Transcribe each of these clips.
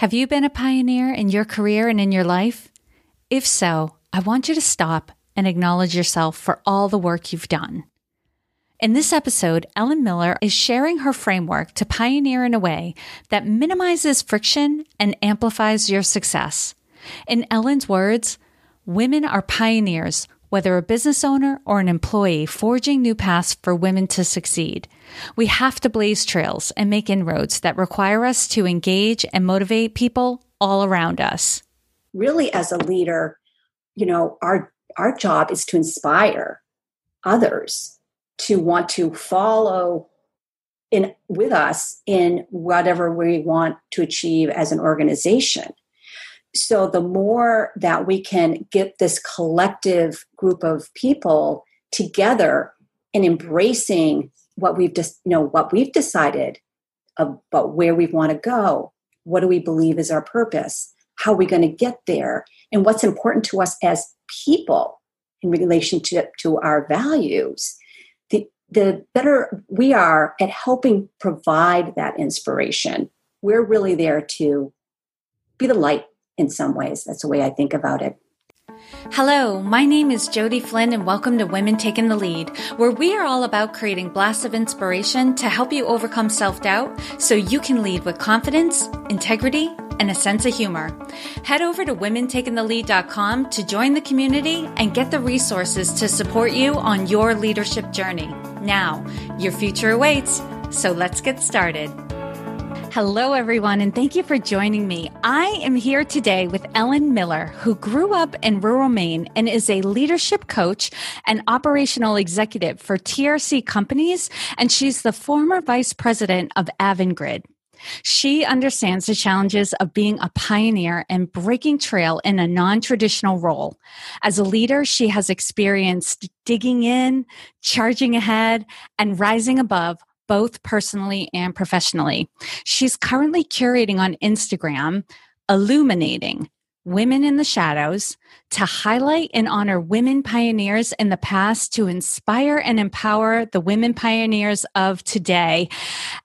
Have you been a pioneer in your career and in your life? If so, I want you to stop and acknowledge yourself for all the work you've done. In this episode, Ellen Miller is sharing her framework to pioneer in a way that minimizes friction and amplifies your success. In Ellen's words, women are pioneers whether a business owner or an employee forging new paths for women to succeed. We have to blaze trails and make inroads that require us to engage and motivate people all around us. Really, as a leader, you know, our, our job is to inspire others to want to follow in with us in whatever we want to achieve as an organization so the more that we can get this collective group of people together and embracing what we've just you know what we've decided about where we want to go what do we believe is our purpose? How are we going to get there? And what's important to us as people in relationship to our values the the better we are at helping provide that inspiration. We're really there to be the light in some ways. That's the way I think about it. Hello, my name is Jody Flynn and welcome to Women Taking the Lead, where we are all about creating blasts of inspiration to help you overcome self-doubt so you can lead with confidence, integrity, and a sense of humor. Head over to womentakingthelead.com to join the community and get the resources to support you on your leadership journey. Now, your future awaits, so let's get started. Hello, everyone, and thank you for joining me. I am here today with Ellen Miller, who grew up in rural Maine and is a leadership coach and operational executive for TRC companies, and she's the former vice president of Avangrid. She understands the challenges of being a pioneer and breaking trail in a non traditional role. As a leader, she has experienced digging in, charging ahead, and rising above both personally and professionally. She's currently curating on Instagram, illuminating Women in the Shadows to highlight and honor women pioneers in the past to inspire and empower the women pioneers of today.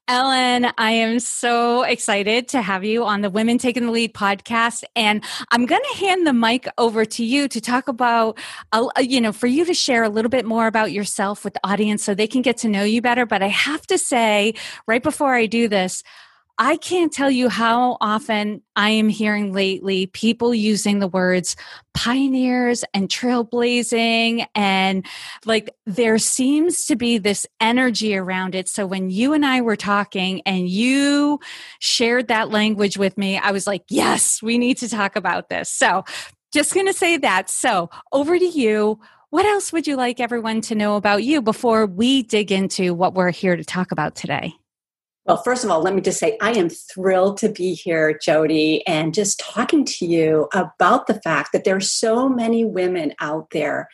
Ellen, I am so excited to have you on the Women Taking the Lead podcast. And I'm going to hand the mic over to you to talk about, uh, you know, for you to share a little bit more about yourself with the audience so they can get to know you better. But I have to say, right before I do this, I can't tell you how often I am hearing lately people using the words pioneers and trailblazing. And like there seems to be this energy around it. So when you and I were talking and you shared that language with me, I was like, yes, we need to talk about this. So just going to say that. So over to you. What else would you like everyone to know about you before we dig into what we're here to talk about today? Well, first of all, let me just say I am thrilled to be here, Jody, and just talking to you about the fact that there are so many women out there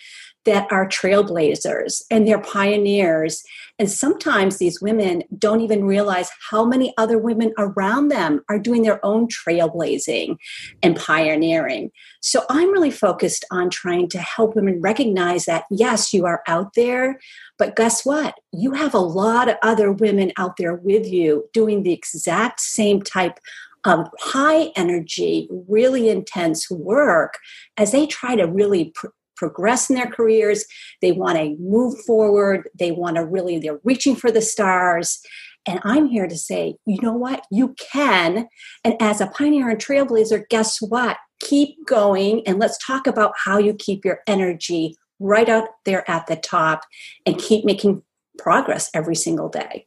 that are trailblazers and they're pioneers. And sometimes these women don't even realize how many other women around them are doing their own trailblazing and pioneering. So I'm really focused on trying to help women recognize that, yes, you are out there, but guess what? You have a lot of other women out there with you doing the exact same type of high energy, really intense work as they try to really pr- progress in their careers. They want to move forward. They want to really, they're reaching for the stars. And I'm here to say, you know what? You can. And as a pioneer and trailblazer, guess what? Keep going. And let's talk about how you keep your energy right out there at the top and keep making progress every single day.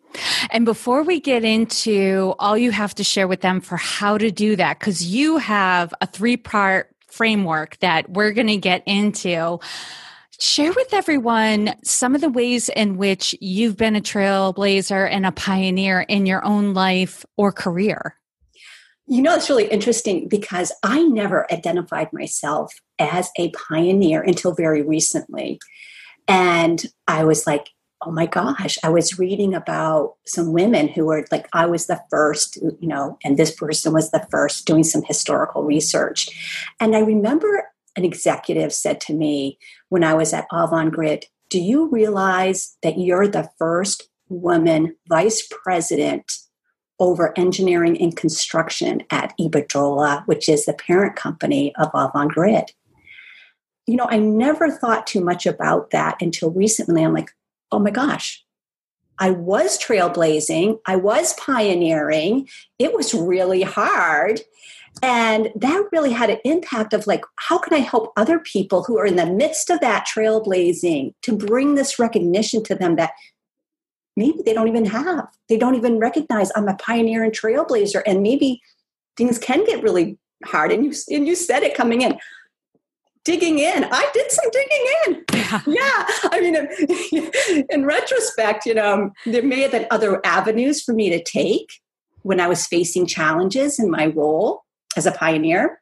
And before we get into all you have to share with them for how to do that, because you have a three part framework that we're going to get into. Share with everyone some of the ways in which you've been a trailblazer and a pioneer in your own life or career. You know, it's really interesting because I never identified myself as a pioneer until very recently. And I was like, oh my gosh, I was reading about some women who were like, I was the first, you know, and this person was the first doing some historical research. And I remember an executive said to me when I was at Avangrid, do you realize that you're the first woman vice president over engineering and construction at Iberdrola, which is the parent company of Avangrid. You know, I never thought too much about that until recently. I'm like, oh my gosh, I was trailblazing, I was pioneering. It was really hard. And that really had an impact of like, how can I help other people who are in the midst of that trailblazing to bring this recognition to them that maybe they don't even have. They don't even recognize I'm a pioneer and trailblazer. And maybe things can get really hard. And you and you said it coming in. Digging in. I did some digging in. Yeah. yeah. I mean, in retrospect, you know, there may have been other avenues for me to take when I was facing challenges in my role as a pioneer.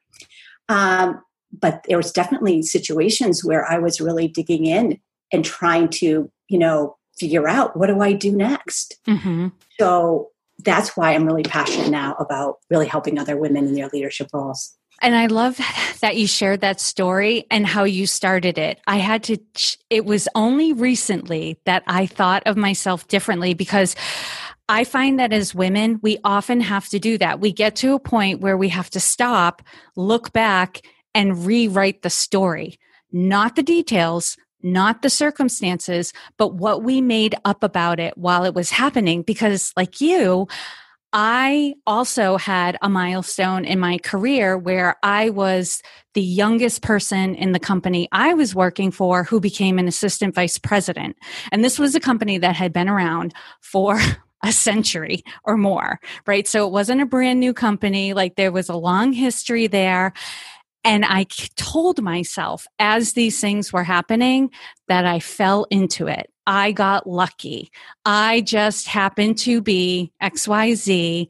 Um, but there was definitely situations where I was really digging in and trying to, you know, figure out what do I do next. Mm-hmm. So that's why I'm really passionate now about really helping other women in their leadership roles. And I love that you shared that story and how you started it. I had to, it was only recently that I thought of myself differently because I find that as women, we often have to do that. We get to a point where we have to stop, look back, and rewrite the story, not the details, not the circumstances, but what we made up about it while it was happening. Because, like you, I also had a milestone in my career where I was the youngest person in the company I was working for who became an assistant vice president. And this was a company that had been around for a century or more, right? So it wasn't a brand new company. Like there was a long history there. And I told myself as these things were happening that I fell into it. I got lucky. I just happened to be XYZ.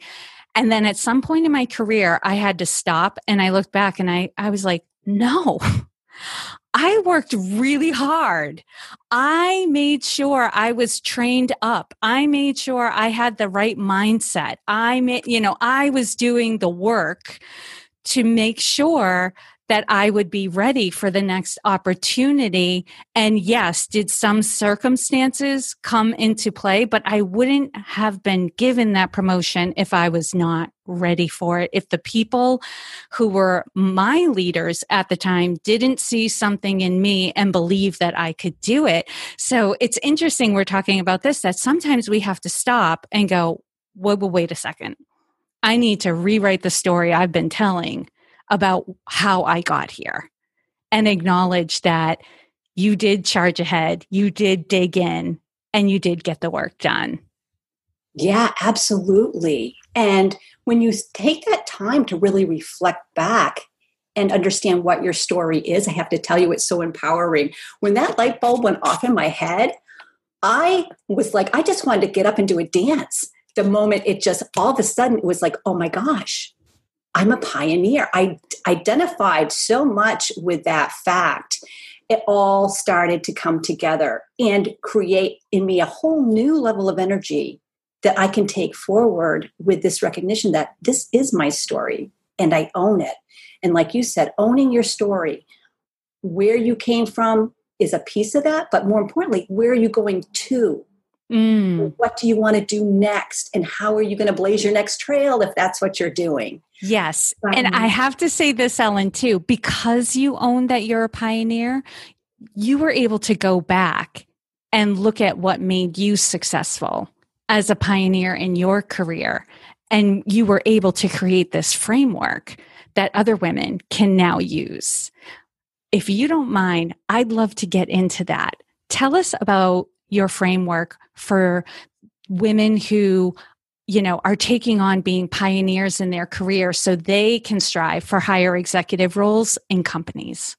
And then at some point in my career, I had to stop and I looked back and I, I was like, no, I worked really hard. I made sure I was trained up. I made sure I had the right mindset. I made, you know, I was doing the work to make sure that I would be ready for the next opportunity. And yes, did some circumstances come into play, but I wouldn't have been given that promotion if I was not ready for it. If the people who were my leaders at the time didn't see something in me and believe that I could do it. So it's interesting we're talking about this that sometimes we have to stop and go, well wait a second. I need to rewrite the story I've been telling about how I got here and acknowledge that you did charge ahead, you did dig in, and you did get the work done. Yeah, absolutely. And when you take that time to really reflect back and understand what your story is, I have to tell you, it's so empowering. When that light bulb went off in my head, I was like, I just wanted to get up and do a dance. The moment it just all of a sudden it was like, oh my gosh, I'm a pioneer. I identified so much with that fact. It all started to come together and create in me a whole new level of energy that I can take forward with this recognition that this is my story and I own it. And like you said, owning your story, where you came from is a piece of that, but more importantly, where are you going to? Mm. What do you want to do next? And how are you going to blaze your next trail if that's what you're doing? Yes. Um, and I have to say this, Ellen, too, because you own that you're a pioneer, you were able to go back and look at what made you successful as a pioneer in your career. And you were able to create this framework that other women can now use. If you don't mind, I'd love to get into that. Tell us about your framework for women who you know are taking on being pioneers in their career so they can strive for higher executive roles in companies.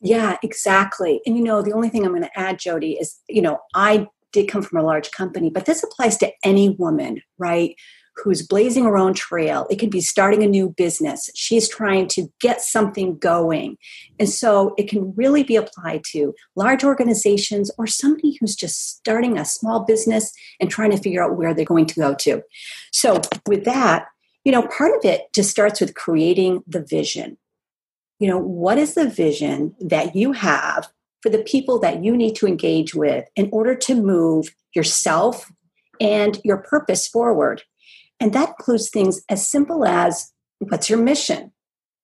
Yeah exactly. And you know the only thing i'm going to add jody is you know i did come from a large company but this applies to any woman right who's blazing her own trail. It could be starting a new business. She's trying to get something going. And so it can really be applied to large organizations or somebody who's just starting a small business and trying to figure out where they're going to go to. So, with that, you know, part of it just starts with creating the vision. You know, what is the vision that you have for the people that you need to engage with in order to move yourself and your purpose forward? And that includes things as simple as what's your mission?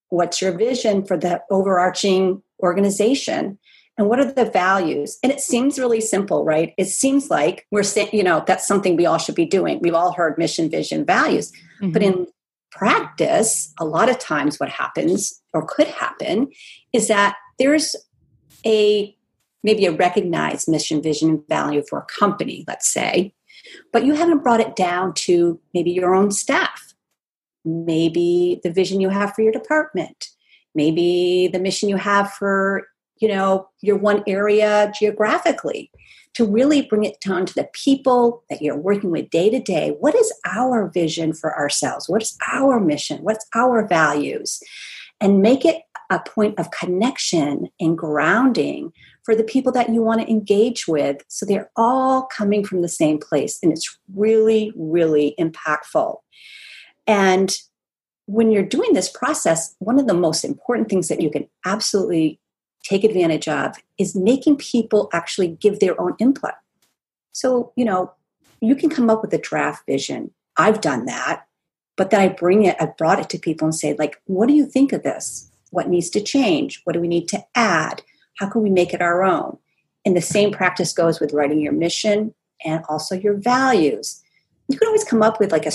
What's your vision for the overarching organization? And what are the values? And it seems really simple, right? It seems like we're saying, you know, that's something we all should be doing. We've all heard mission, vision, values. Mm-hmm. But in practice, a lot of times what happens or could happen is that there's a maybe a recognized mission, vision, and value for a company, let's say, but you haven't brought it down to maybe your own staff, maybe the vision you have for your department, maybe the mission you have for you know your one area geographically to really bring it down to the people that you're working with day to day. What is our vision for ourselves? What's our mission? What's our values? And make it a point of connection and grounding for the people that you want to engage with. So they're all coming from the same place and it's really really impactful. And when you're doing this process one of the most important things that you can absolutely take advantage of is making people actually give their own input. So you know you can come up with a draft vision. I've done that. But then i bring it i brought it to people and say like what do you think of this? What needs to change? What do we need to add how can we make it our own? And the same practice goes with writing your mission and also your values. You can always come up with like a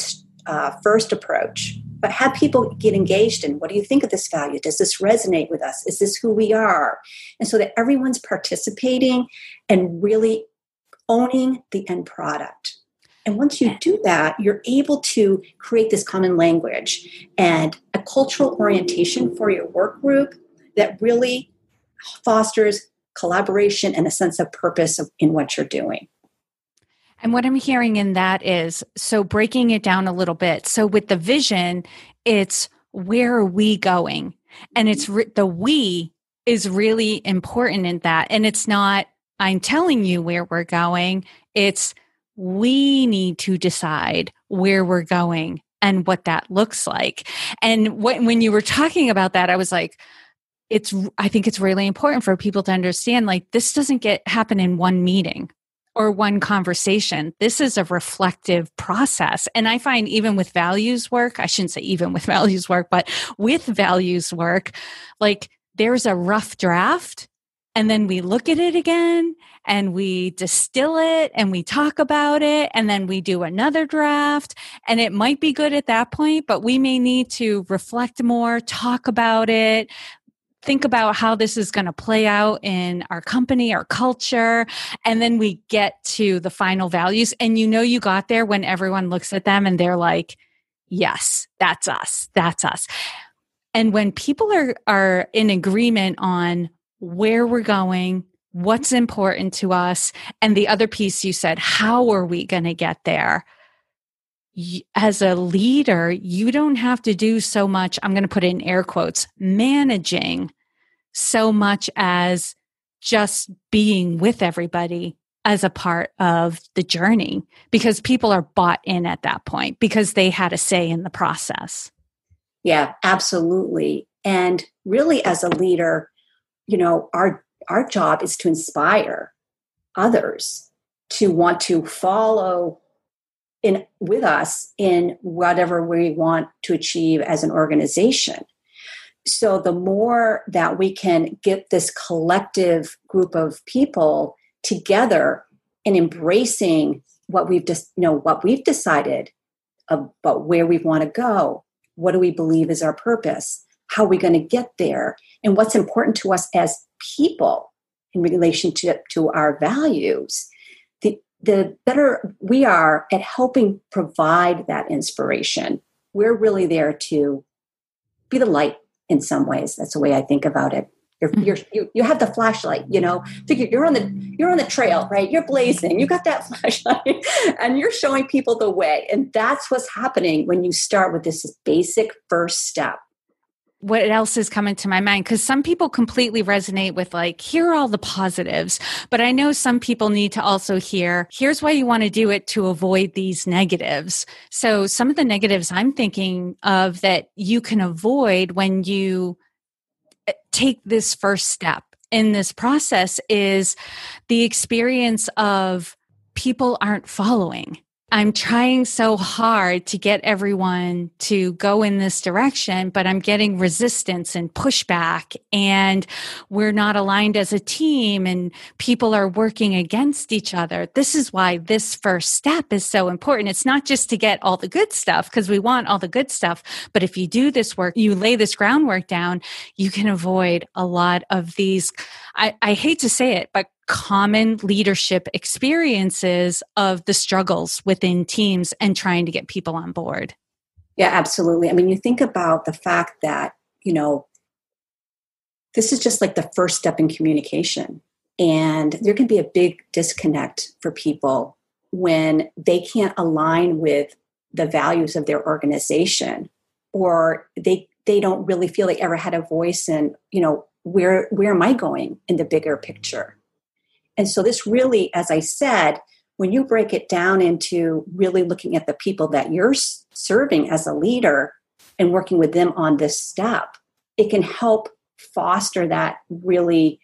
uh, first approach, but have people get engaged in what do you think of this value? Does this resonate with us? Is this who we are? And so that everyone's participating and really owning the end product. And once you do that, you're able to create this common language and a cultural orientation for your work group that really fosters collaboration and a sense of purpose in what you're doing. And what I'm hearing in that is so breaking it down a little bit. So with the vision, it's where are we going? And it's re- the we is really important in that. And it's not, I'm telling you where we're going. It's we need to decide where we're going and what that looks like. And when you were talking about that, I was like, it's i think it's really important for people to understand like this doesn't get happen in one meeting or one conversation. This is a reflective process. And i find even with values work i shouldn't say even with values work but with values work like there's a rough draft and then we look at it again and we distill it and we talk about it and then we do another draft. And it might be good at that point but we may need to reflect more talk about it think about how this is going to play out in our company, our culture, and then we get to the final values. And you know, you got there when everyone looks at them and they're like, yes, that's us, that's us. And when people are, are in agreement on where we're going, what's important to us, and the other piece you said, how are we going to get there? as a leader, you don't have to do so much, I'm going to put in air quotes, managing so much as just being with everybody as a part of the journey because people are bought in at that point because they had a say in the process. Yeah, absolutely. And really as a leader, you know, our our job is to inspire others to want to follow in with us in whatever we want to achieve as an organization so the more that we can get this collective group of people together and embracing what we've just you know what we've decided about where we want to go what do we believe is our purpose? How are we going to get there? And what's important to us as people in relationship to our values the the better we are at helping provide that inspiration. We're really there to be the light in some ways. That's the way I think about it. You're, mm-hmm. you're, you you have the flashlight, you know. Figure you're on the you're on the trail, right? You're blazing. You got that flashlight, and you're showing people the way. And that's what's happening when you start with this basic first step what else is coming to my mind because some people completely resonate with like here are all the positives but i know some people need to also hear here's why you want to do it to avoid these negatives. So some of the negatives i'm thinking of that you can avoid when you eh, take this first step in this process is the experience of people aren't following I'm trying so hard to get everyone to go in this direction, but I'm getting resistance and pushback and we're not aligned as a team and people are working against each other. This is why this first step is so important. It's not just to get all the good stuff because we want all the good stuff. But if you do this work, you lay this groundwork down, you can avoid a lot of these. I, I hate to say it, but common leadership experiences of the struggles within teams and trying to get people on board. Yeah, absolutely. I mean, you think about the fact that, you know, this is just like the first step in communication. And there can be a big disconnect for people when they can't align with the values of their organization or they they don't really feel they ever had a voice in, you know, where where am I going in the bigger picture? And so, this really, as I said, when you break it down into really looking at the people that you're serving as a leader and working with them on this step, it can help foster that really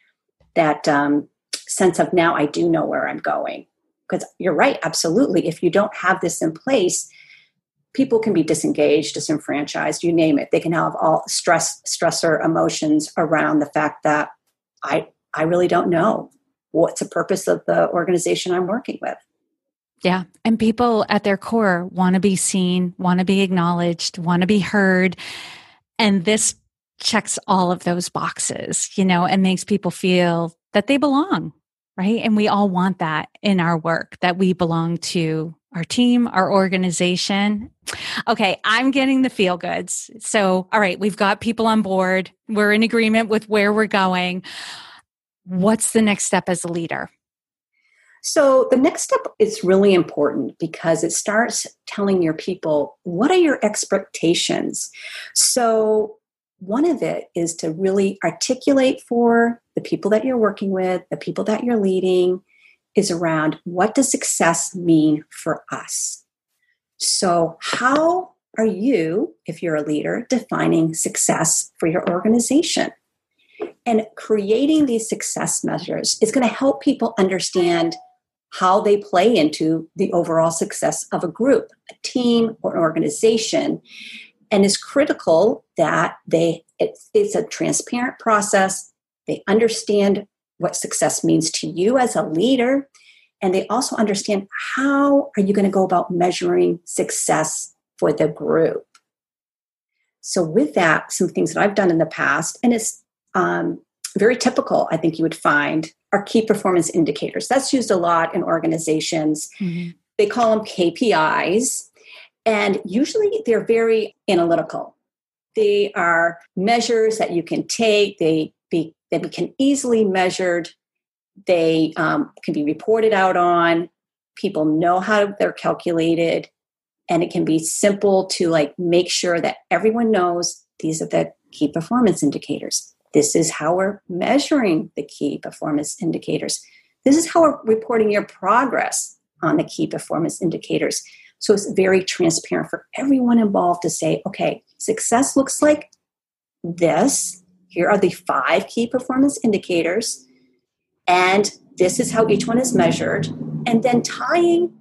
that um, sense of now I do know where I'm going. Because you're right, absolutely. If you don't have this in place, people can be disengaged, disenfranchised, you name it. They can have all stress, stressor emotions around the fact that I I really don't know what's the purpose of the organization I'm working with. Yeah. And people at their core want to be seen, want to be acknowledged, want to be heard. And this checks all of those boxes, you know, and makes people feel that they belong, right? And we all want that in our work, that we belong to our team, our organization. Okay, I'm getting the feel goods. So, all right, we've got people on board. We're in agreement with where we're going what's the next step as a leader? So, the next step is really important because it starts telling your people what are your expectations. So, one of it is to really articulate for the people that you're working with, the people that you're leading, is around what does success mean for us? So, how are you, if you're a leader, defining success for your organization? And creating these success measures is going to help people understand how they play into the overall success of a group, a team, or an organization. And it's critical that they it's, it's a transparent process. They understand what success means to you as a leader, and they also understand how are you going to go about measuring success for the group. So, with that, some things that I've done in the past, and it's um, very typical, I think you would find, are key performance indicators. That's used a lot in organizations. Mm-hmm. They call them KPIs, and usually they're very analytical. They are measures that you can take, they, be, they can easily measured, they um, can be reported out on, people know how they're calculated, and it can be simple to like make sure that everyone knows these are the key performance indicators this is how we're measuring the key performance indicators. This is how we're reporting your progress on the key performance indicators. So it's very transparent for everyone involved to say, okay, success looks like this. Here are the five key performance indicators. And this is how each one is measured. And then tying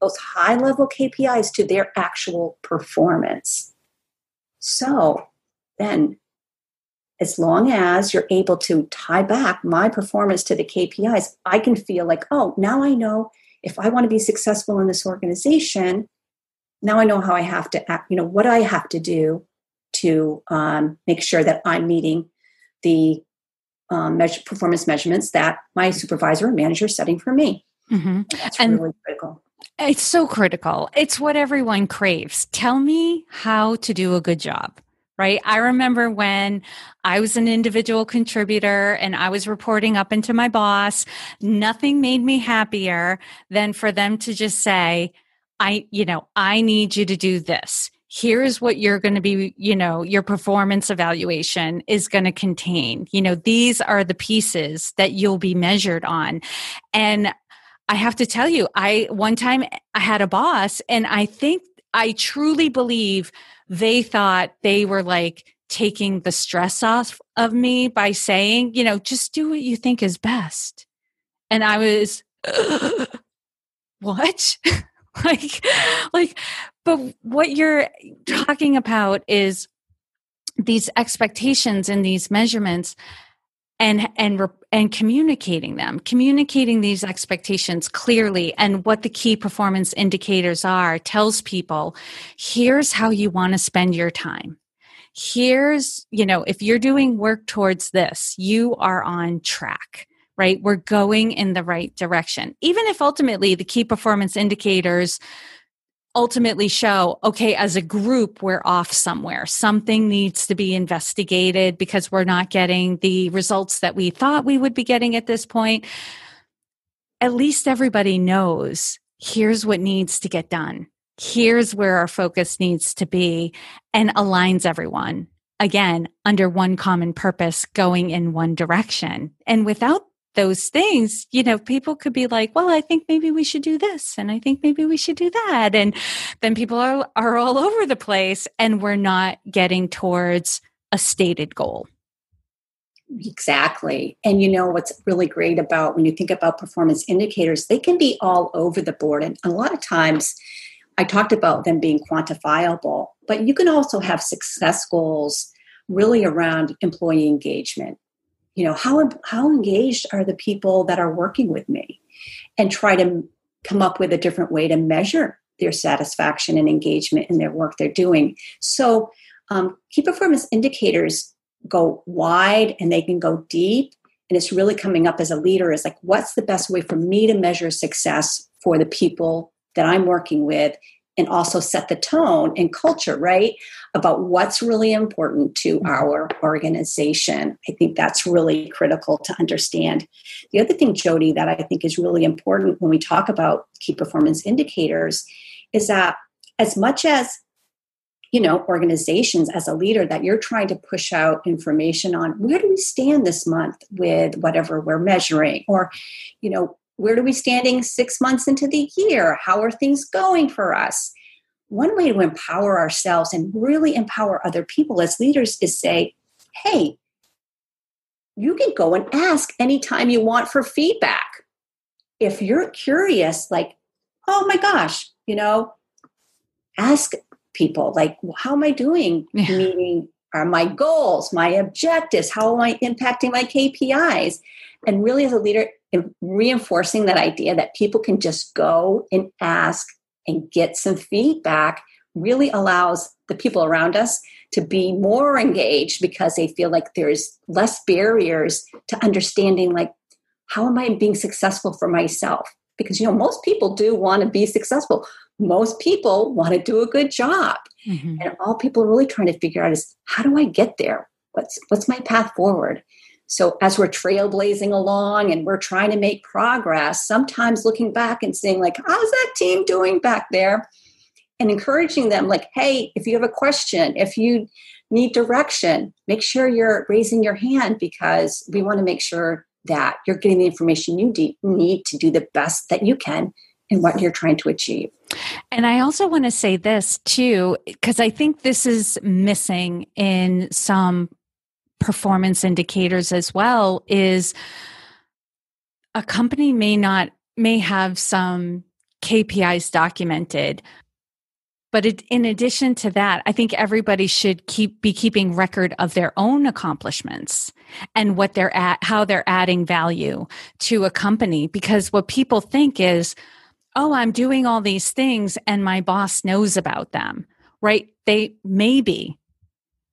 those high level KPIs to their actual performance. So then as long as you're able to tie back my performance to the KPIs, I can feel like, oh, now I know if I want to be successful in this organization, now I know how I have to act, you know, what I have to do to um, make sure that I'm meeting the um, measure, performance measurements that my supervisor and manager is setting for me. Mm-hmm. That's and really critical. It's so critical. It's what everyone craves. Tell me how to do a good job right? I remember when I was an individual contributor and I was reporting up into my boss, nothing made me happier than for them to just say, I, you know, I need you to do this. Here's what you're going to be, you know, your performance evaluation is going to contain. You know, these are the pieces that you'll be measured on. And I have to tell you, I one time I had a boss and I think I truly believe they thought they were like taking the stress off of me by saying, you know, just do what you think is best. And I was, what? like like but what you're talking about is these expectations and these measurements and and and communicating them communicating these expectations clearly. And what the key performance indicators are tells people here's how you want to spend your time. Here's you know if you're doing work towards this you are on track right? We're going in the right direction. Even if ultimately the key performance indicators ultimately show okay as a group we're off somewhere. Something needs to be investigated because we're not getting the results that we thought we would be getting at this point. At least everybody knows here's what needs to get done. Here's where our focus needs to be and aligns everyone. Again under one common purpose going in one direction. And without those things, you know, people could be like, well, I think maybe we should do this and I think maybe we should do that. And then people are, are all over the place and we're not getting towards a stated goal. Exactly. And you know what's really great about when you think about performance indicators, they can be all over the board. And a lot of times, I talked about them being quantifiable, but you can also have success goals really around employee engagement you know how how engaged are the people that are working with me? And try to come up with a different way to measure their satisfaction and engagement in their work they're doing. So um, key performance indicators go wide and they can go deep and it's really coming up as a leader is like what's the best way for me to measure success for the people that i'm working with and also set the tone and culture, right? About what's really important to mm-hmm. our organization. I think that's really critical to understand. The other thing, Jody, that I think is really important when we talk about key performance indicators is that as much as you know organizations as a leader that you're trying to push out information on where do we stand this month with whatever we're measuring or you know where are we standing six months into the year? How are things going for us? One way to empower ourselves and really empower other people as leaders is say, hey, you can go and ask anytime you want for feedback. If you're curious, like, oh my gosh, you know, ask people, like, how am I doing yeah. meeting are my goals, my objectives, how am I impacting my KPIs? And really, as a leader, reinforcing that idea that people can just go and ask and get some feedback really allows the people around us to be more engaged because they feel like there's less barriers to understanding like how am i being successful for myself? Because you know most people do want to be successful. Most people want to do a good job. Mm-hmm. and all people are really trying to figure out is how do i get there? What's what's my path forward so as we're trailblazing along and we're trying to make progress, sometimes looking back and seeing, like, how's that team doing back there? And encouraging them, like, hey, if you have a question, if you need direction, make sure you're raising your hand because we want to make sure that you're getting the information you need to do the best that you can in what you're trying to achieve. And I also want to say this too, because I think this is missing in some performance indicators as well is a company may not may have some KPIs documented. But it, in addition to that i think everybody should keep be keeping record of their own accomplishments and what they're at how they're adding value to a company. Because what people think is oh i'm doing all these things and my boss knows about them right? They maybe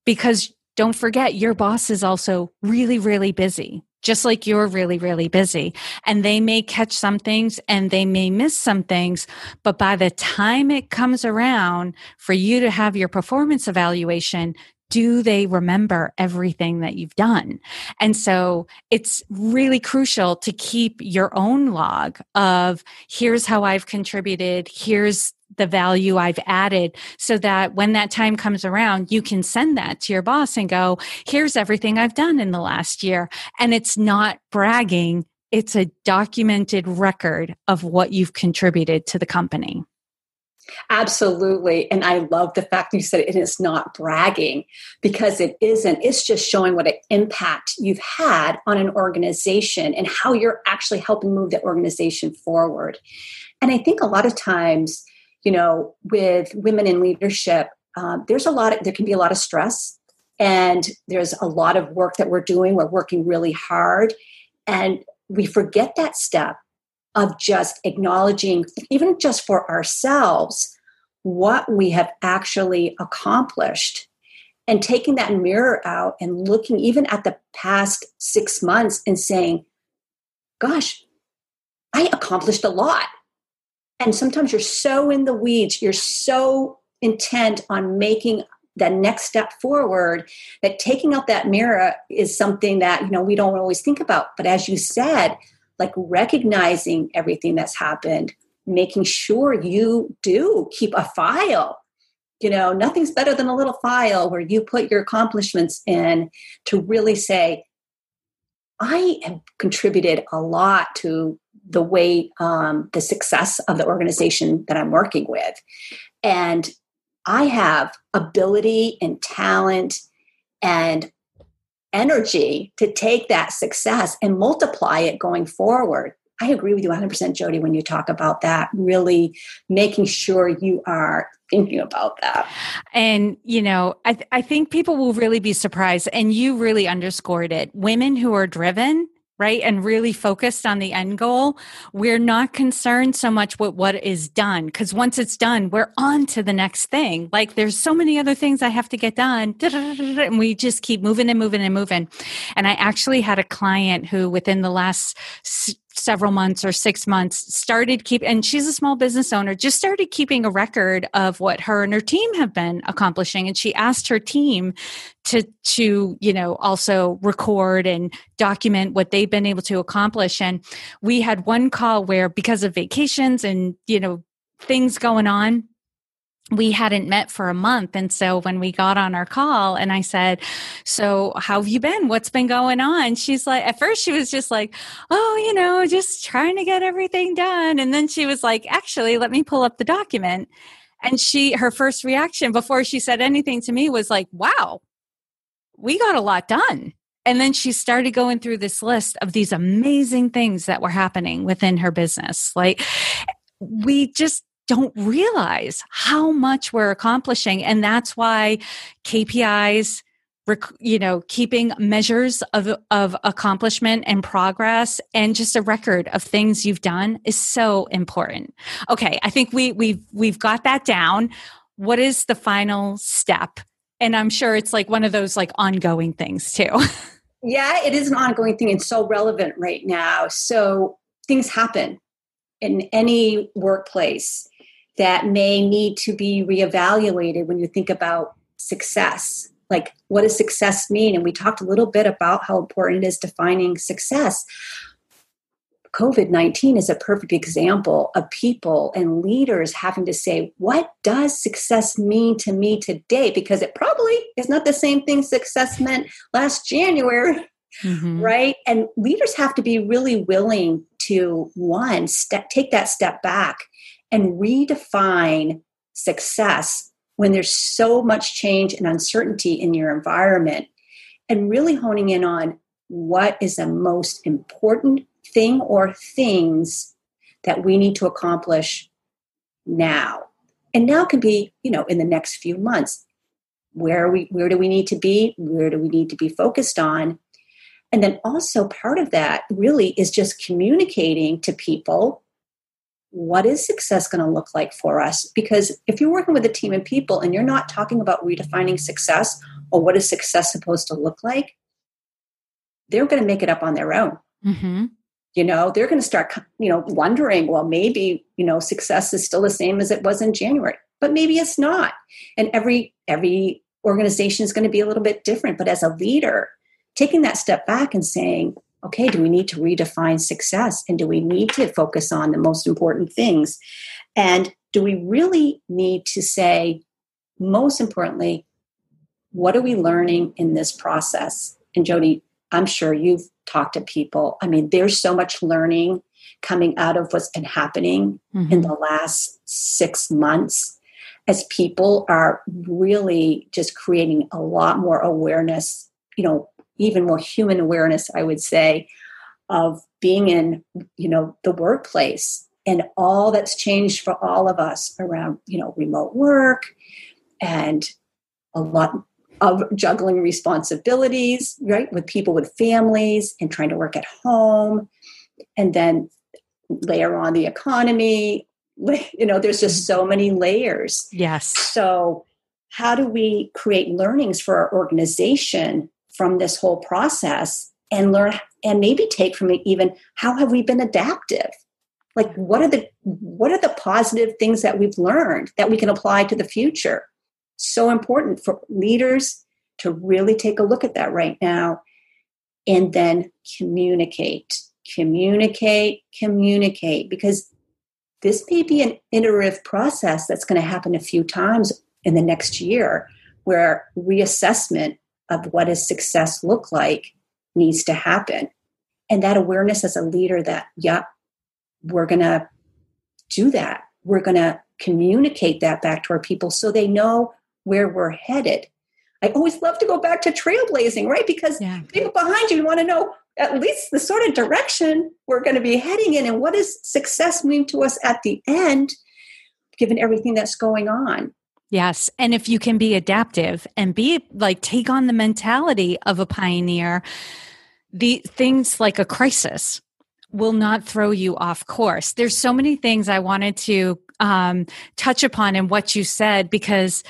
because don't forget your boss is also really, really busy, just like you're really, really busy. And they may catch some things and they may miss some things. But by the time it comes around for you to have your performance evaluation, do they remember everything that you've done? And so it's really crucial to keep your own log of here's how I've contributed, here's the value I've added so that when that time comes around, you can send that to your boss and go, here's everything I've done in the last year. And it's not bragging. It's a documented record of what you've contributed to the company. Absolutely. And I love the fact you said it is not bragging because it isn't. It's just showing what an impact you've had on an organization and how you're actually helping move the organization forward. And I think a lot of times you know, with women in leadership, um, there's a lot of, there can be a lot of stress and there's a lot of work that we're doing. We're working really hard and we forget that step of just acknowledging, even just for ourselves, what we have actually accomplished and taking that mirror out and looking even at the past six months and saying, gosh, I accomplished a lot. And sometimes you're so in the weeds, you're so intent on making that next step forward that taking out that mirror is something that you know we don't always think about. But as you said like recognizing everything that's happened making sure you do keep a file. You know nothing's better than a little file where you put your accomplishments in to really say i have contributed a lot to the way um, the success of the organization that i'm working with and i have ability and talent and energy to take that success and multiply it going forward I agree with you 100%, Jody, when you talk about that, really making sure you are thinking about that. And, you know, I, th- I think people will really be surprised. And you really underscored it. Women who are driven right? And really focused on the end goal. We're not concerned so much with what is done because once it's done, we're on to the next thing. Like there's so many other things I have to get done. And we just keep moving and moving and moving. And I actually had a client who within the last several months or six months started keep and she's a small business owner just started keeping a record of what her and her team have been accomplishing. And she asked her team to to you know also record and document what they've been able to accomplish. And we had one call where because of vacations and you know things going on we hadn't met for a month. And so when we got on our call and I said, So how have you been? What's been going on? She's like, at first she was just like, Oh, you know, just trying to get everything done. And then she was like, Actually, let me pull up the document. And she, her first reaction before she said anything to me was like, Wow, we got a lot done. And then she started going through this list of these amazing things that were happening within her business. Like, we just don't realize how much we're accomplishing. And that's why KPIs, you know, keeping measures of, of accomplishment and progress and just a record of things you've done is so important. Okay. I think we, we've, we've got that down. What is the final step? And I'm sure it's like one of those like ongoing things too. yeah, it is an ongoing thing and so relevant right now. So things happen in any workplace that may need to be reevaluated when you think about success. Like, what does success mean? And we talked a little bit about how important it is defining success. COVID 19 is a perfect example of people and leaders having to say, what does success mean to me today? Because it probably is not the same thing success meant last January, mm-hmm. right? And leaders have to be really willing to, one, step, take that step back and redefine success when there's so much change and uncertainty in your environment and really honing in on what is the most important thing or things that we need to accomplish now. And now can be you know in the next few months. Where we where do we need to be? Where do we need to be focused on? And then also part of that really is just communicating to people what is success going to look like for us? Because if you're working with a team of people and you're not talking about redefining success or what is success supposed to look like, they're going to make it up on their own. Mm-hmm. You know, they're going to start, you know, wondering, well, maybe, you know, success is still the same as it was in January, but maybe it's not. And every, every organization is going to be a little bit different. But as a leader, taking that step back and saying, okay, do we need to redefine success? And do we need to focus on the most important things? And do we really need to say, most importantly, what are we learning in this process? And Jody, I'm sure you've talked to people. I mean, there's so much learning coming out of what's been happening mm-hmm. in the last six months as people are really just creating a lot more awareness, you know, even more human awareness, I would say, of being in, you know, the workplace and all that's changed for all of us around you know remote work and a lot of juggling responsibilities right with people with families and trying to work at home and then layer on the economy. You know there's just so many layers. Yes. So how do we create learnings for our organization from this whole process and learn and maybe take from it even how have we been adaptive? Like what are the what are the positive things that we've learned that we can apply to the future? So important for leaders to really take a look at that right now and then communicate communicate communicate because this may be an iterative process that's going to happen a few times in the next year where reassessment of what does success look like needs to happen. And that awareness as a leader that yeah we're going to do that. We're going to communicate that back to our people so they know where we're headed. I always love to go back to trailblazing right? Because yeah. people behind you want to know at least the sort of direction we're going to be heading in and what does success mean to us at the end given everything that's going on Yes. And if you can be adaptive and be like, take on the mentality of a pioneer, the things like a crisis will not throw you off course. There's so many things I wanted to um, touch upon in what you said because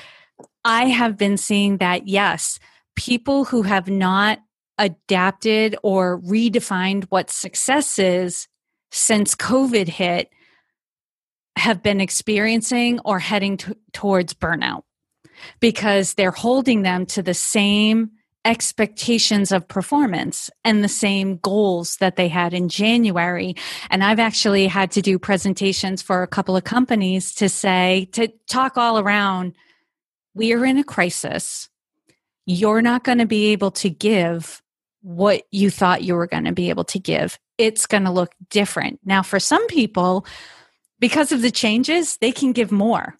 I have been seeing that, yes, people who have not adapted or redefined what success is since COVID hit have been experiencing or heading t- towards burnout because they're holding them to the same expectations of performance and the same goals that they had in January. And I've actually had to do presentations for a couple of companies to say, to talk all around, we are in a crisis. You're not going to be able to give what you thought you were going to be able to give. It's going to look different. Now, for some people, because of the changes, they can give more,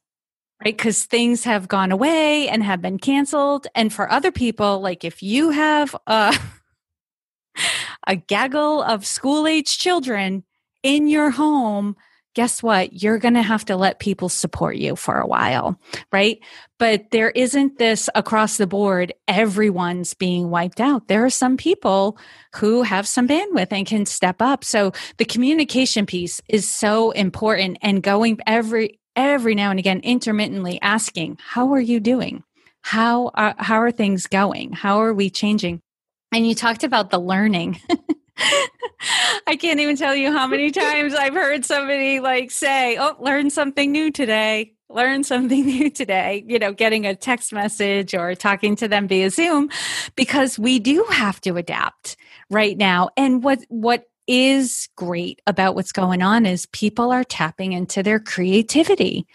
right? Because things have gone away and have been canceled. And for other people, like if you have a, a gaggle of school age children in your home, guess what? You're going to have to let people support you for a while, right? But there isn't this across the board, everyone's being wiped out. There are some people who have some bandwidth and can step up. So the communication piece is so important and going every, every now and again, intermittently asking, how are you doing? How are, how are things going? How are we changing? And you talked about the learning. I can't even tell you how many times I've heard somebody like say, Oh, learn something new today. Learn something new today, you know, getting a text message or talking to them via Zoom because we do have to adapt right now. And what, what is great about what's going on is people are tapping into their creativity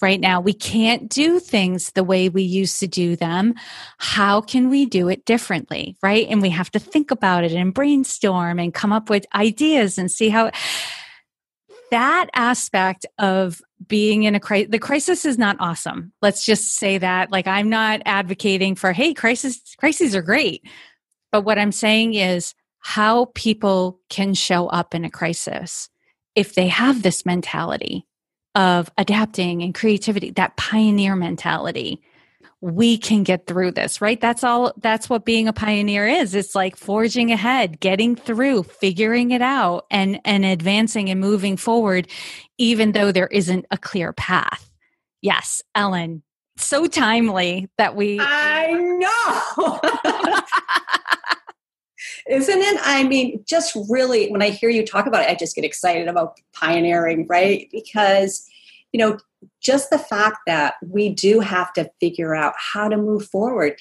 right now. We can't do things the way we used to do them. How can we do it differently? Right. And we have to think about it and brainstorm and come up with ideas and see how that aspect of being in a crisis, the crisis is not awesome. Let's just say that. Like, I'm not advocating for, hey, crisis, crises are great. But what I'm saying is how people can show up in a crisis if they have this mentality of adapting and creativity, that pioneer mentality, we can get through this, right? That's all, that's what being a pioneer is. It's like forging ahead, getting through, figuring it out and, and advancing and moving forward, even though there isn't a clear path. Yes, Ellen, so timely that we. I know. Isn't it? I mean, just really, when I hear you talk about it, I just get excited about pioneering, right? Because, you know, just the fact that we do have to figure out how to move forward.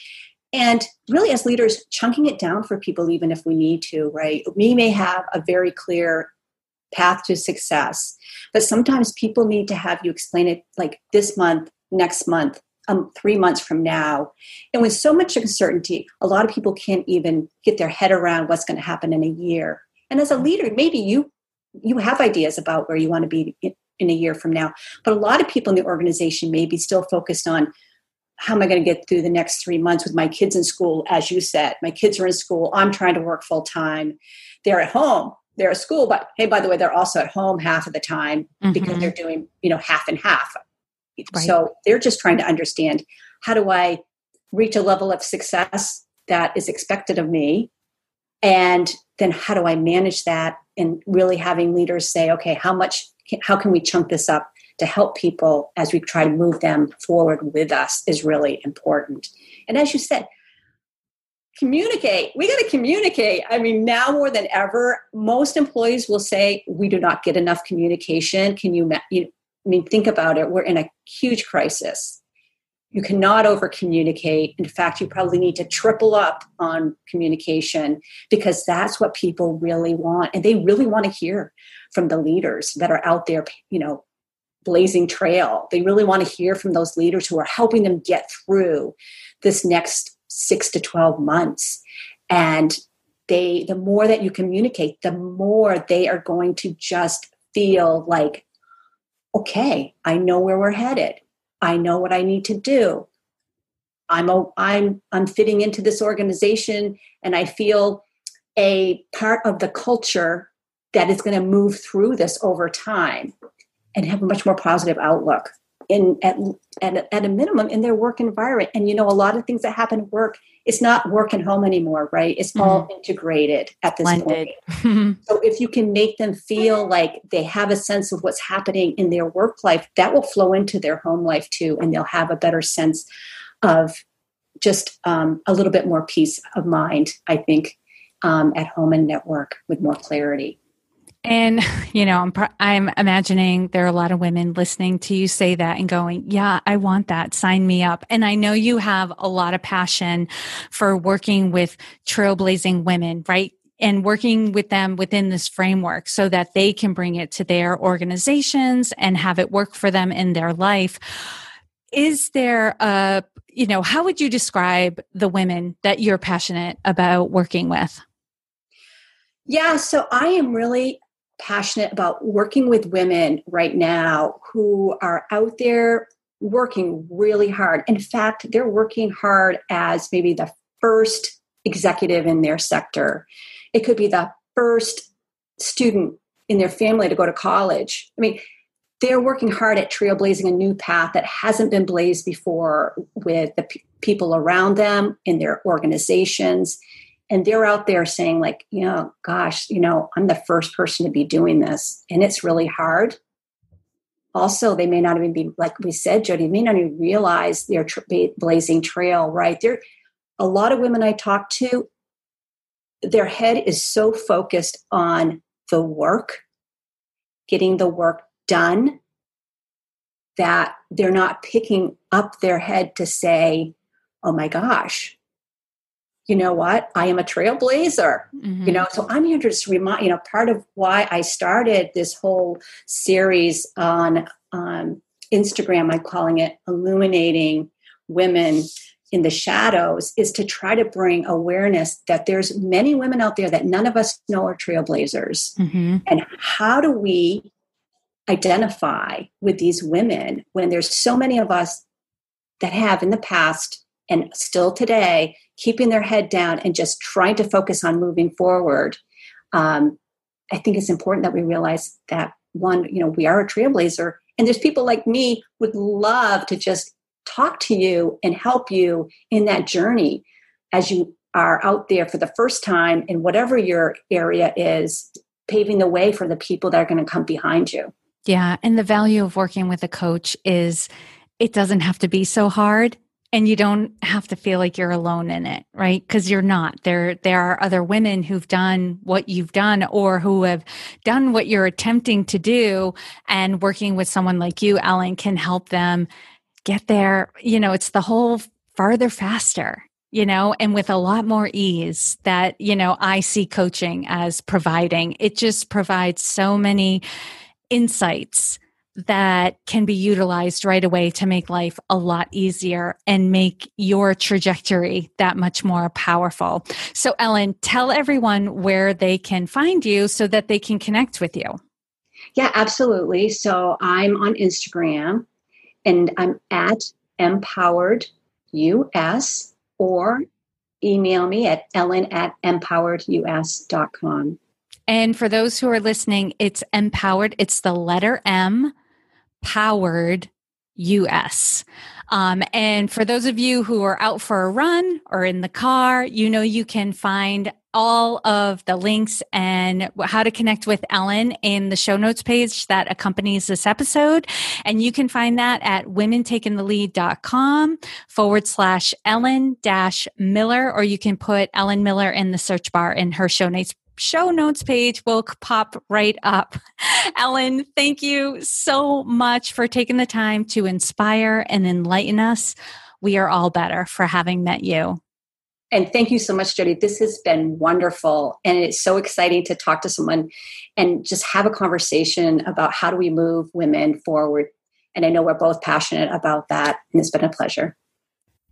And really, as leaders, chunking it down for people, even if we need to, right? We may have a very clear path to success, but sometimes people need to have you explain it like this month, next month, um, three months from now. And with so much uncertainty, a lot of people can't even get their head around what's going to happen in a year. And as a leader, maybe you you have ideas about where you want to be in a year from now. But a lot of people in the organization may be still focused on how am I going to get through the next three months with my kids in school? As you said, my kids are in school. I'm trying to work full time. They're at home. they're at school, but hey, by the way, they're also at home half of the time mm-hmm. because they're doing, you know, half and half. Right. So they're just trying to understand how do I reach a level of success that is expected of me? And then how do I manage that? And really having leaders say, okay, how much, how can we chunk this up to help people as we try to move them forward with us is really important. And as you said, communicate. We got to communicate. I mean, now more than ever, most employees will say, we do not get enough communication. Can you, you I mean, think about it. We're in a huge crisis. You cannot over communicate. In fact, you probably need to triple up on communication because that's what people really want. And they really want to hear from the leaders that are out there, you know, blazing trail. They really want to hear from those leaders who are helping them get through this next six to 12 months. And they, the more that you communicate, the more they are going to just feel like, okay, I know where we're headed. I know what I need to do. I'm a, I'm I'm fitting into this organization and I feel a part of the culture that is going to move through this over time and have a much more positive outlook in at, at, at a minimum in their work environment and you know a lot of things that happen at work it's not work and home anymore right it's mm-hmm. all integrated at this Blended. point so if you can make them feel like they have a sense of what's happening in their work life that will flow into their home life too and they'll have a better sense of just um, a little bit more peace of mind i think um, at home and network with more clarity and you know, I'm I'm imagining there are a lot of women listening to you say that and going, "Yeah, I want that. Sign me up." And I know you have a lot of passion for working with trailblazing women, right? And working with them within this framework so that they can bring it to their organizations and have it work for them in their life. Is there a, you know, how would you describe the women that you're passionate about working with? Yeah, so I am really passionate about working with women right now who are out there working really hard. In fact, they're working hard as maybe the first executive in their sector. It could be the first student in their family to go to college. I mean, they're working hard at trailblazing a new path that hasn't been blazed before with the p- people around them in their organizations and they're out there saying like you know gosh you know i'm the first person to be doing this and it's really hard. Also they may not even be like we said jody may not even realize their tra- blazing trail right? There a lot of women i talk to their head is so focused on the work getting the work done that they're not picking up their head to say oh my gosh you know what i am a trailblazer mm-hmm. you know so i'm here to just remind you know part of why i started this whole series on um, instagram i'm calling it illuminating women in the shadows is to try to bring awareness that there's many women out there that none of us know are trailblazers mm-hmm. and how do we identify with these women when there's so many of us that have in the past and still today keeping their head down and just trying to focus on moving forward um, i think it's important that we realize that one you know we are a trailblazer and there's people like me would love to just talk to you and help you in that journey as you are out there for the first time in whatever your area is paving the way for the people that are going to come behind you. Yeah and the value of working with a coach is it doesn't have to be so hard and you don't have to feel like you're alone in it right? Because you're not. There there are other women who've done what you've done or who have done what you're attempting to do and working with someone like you ellen can help them get there. You know it's the whole farther faster you know and with a lot more ease that you know i see coaching as providing. It just provides so many insights that can be utilized right away to make life a lot easier and make your trajectory that much more powerful. So, Ellen, tell everyone where they can find you so that they can connect with you. Yeah, absolutely. So, I'm on Instagram and I'm at empowered us or email me at ellen at empoweredus.com. And for those who are listening, it's empowered. It's the letter M, powered US. Um, and for those of you who are out for a run or in the car, you know, you can find all of the links and how to connect with Ellen in the show notes page that accompanies this episode. And you can find that at womentakingthelead.com forward slash Ellen dash Miller, or you can put Ellen Miller in the search bar in her show notes show notes page will pop right up. Ellen, thank you so much for taking the time to inspire and enlighten us. We are all better for having met you. And thank you so much, Jody. This has been wonderful. And it's so exciting to talk to someone and just have a conversation about how do we move women forward. And I know we're both passionate about that. And it's been a pleasure.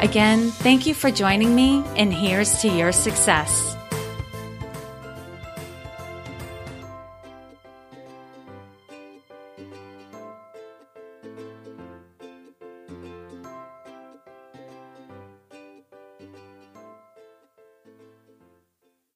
Again, thank you for joining me, and here's to your success.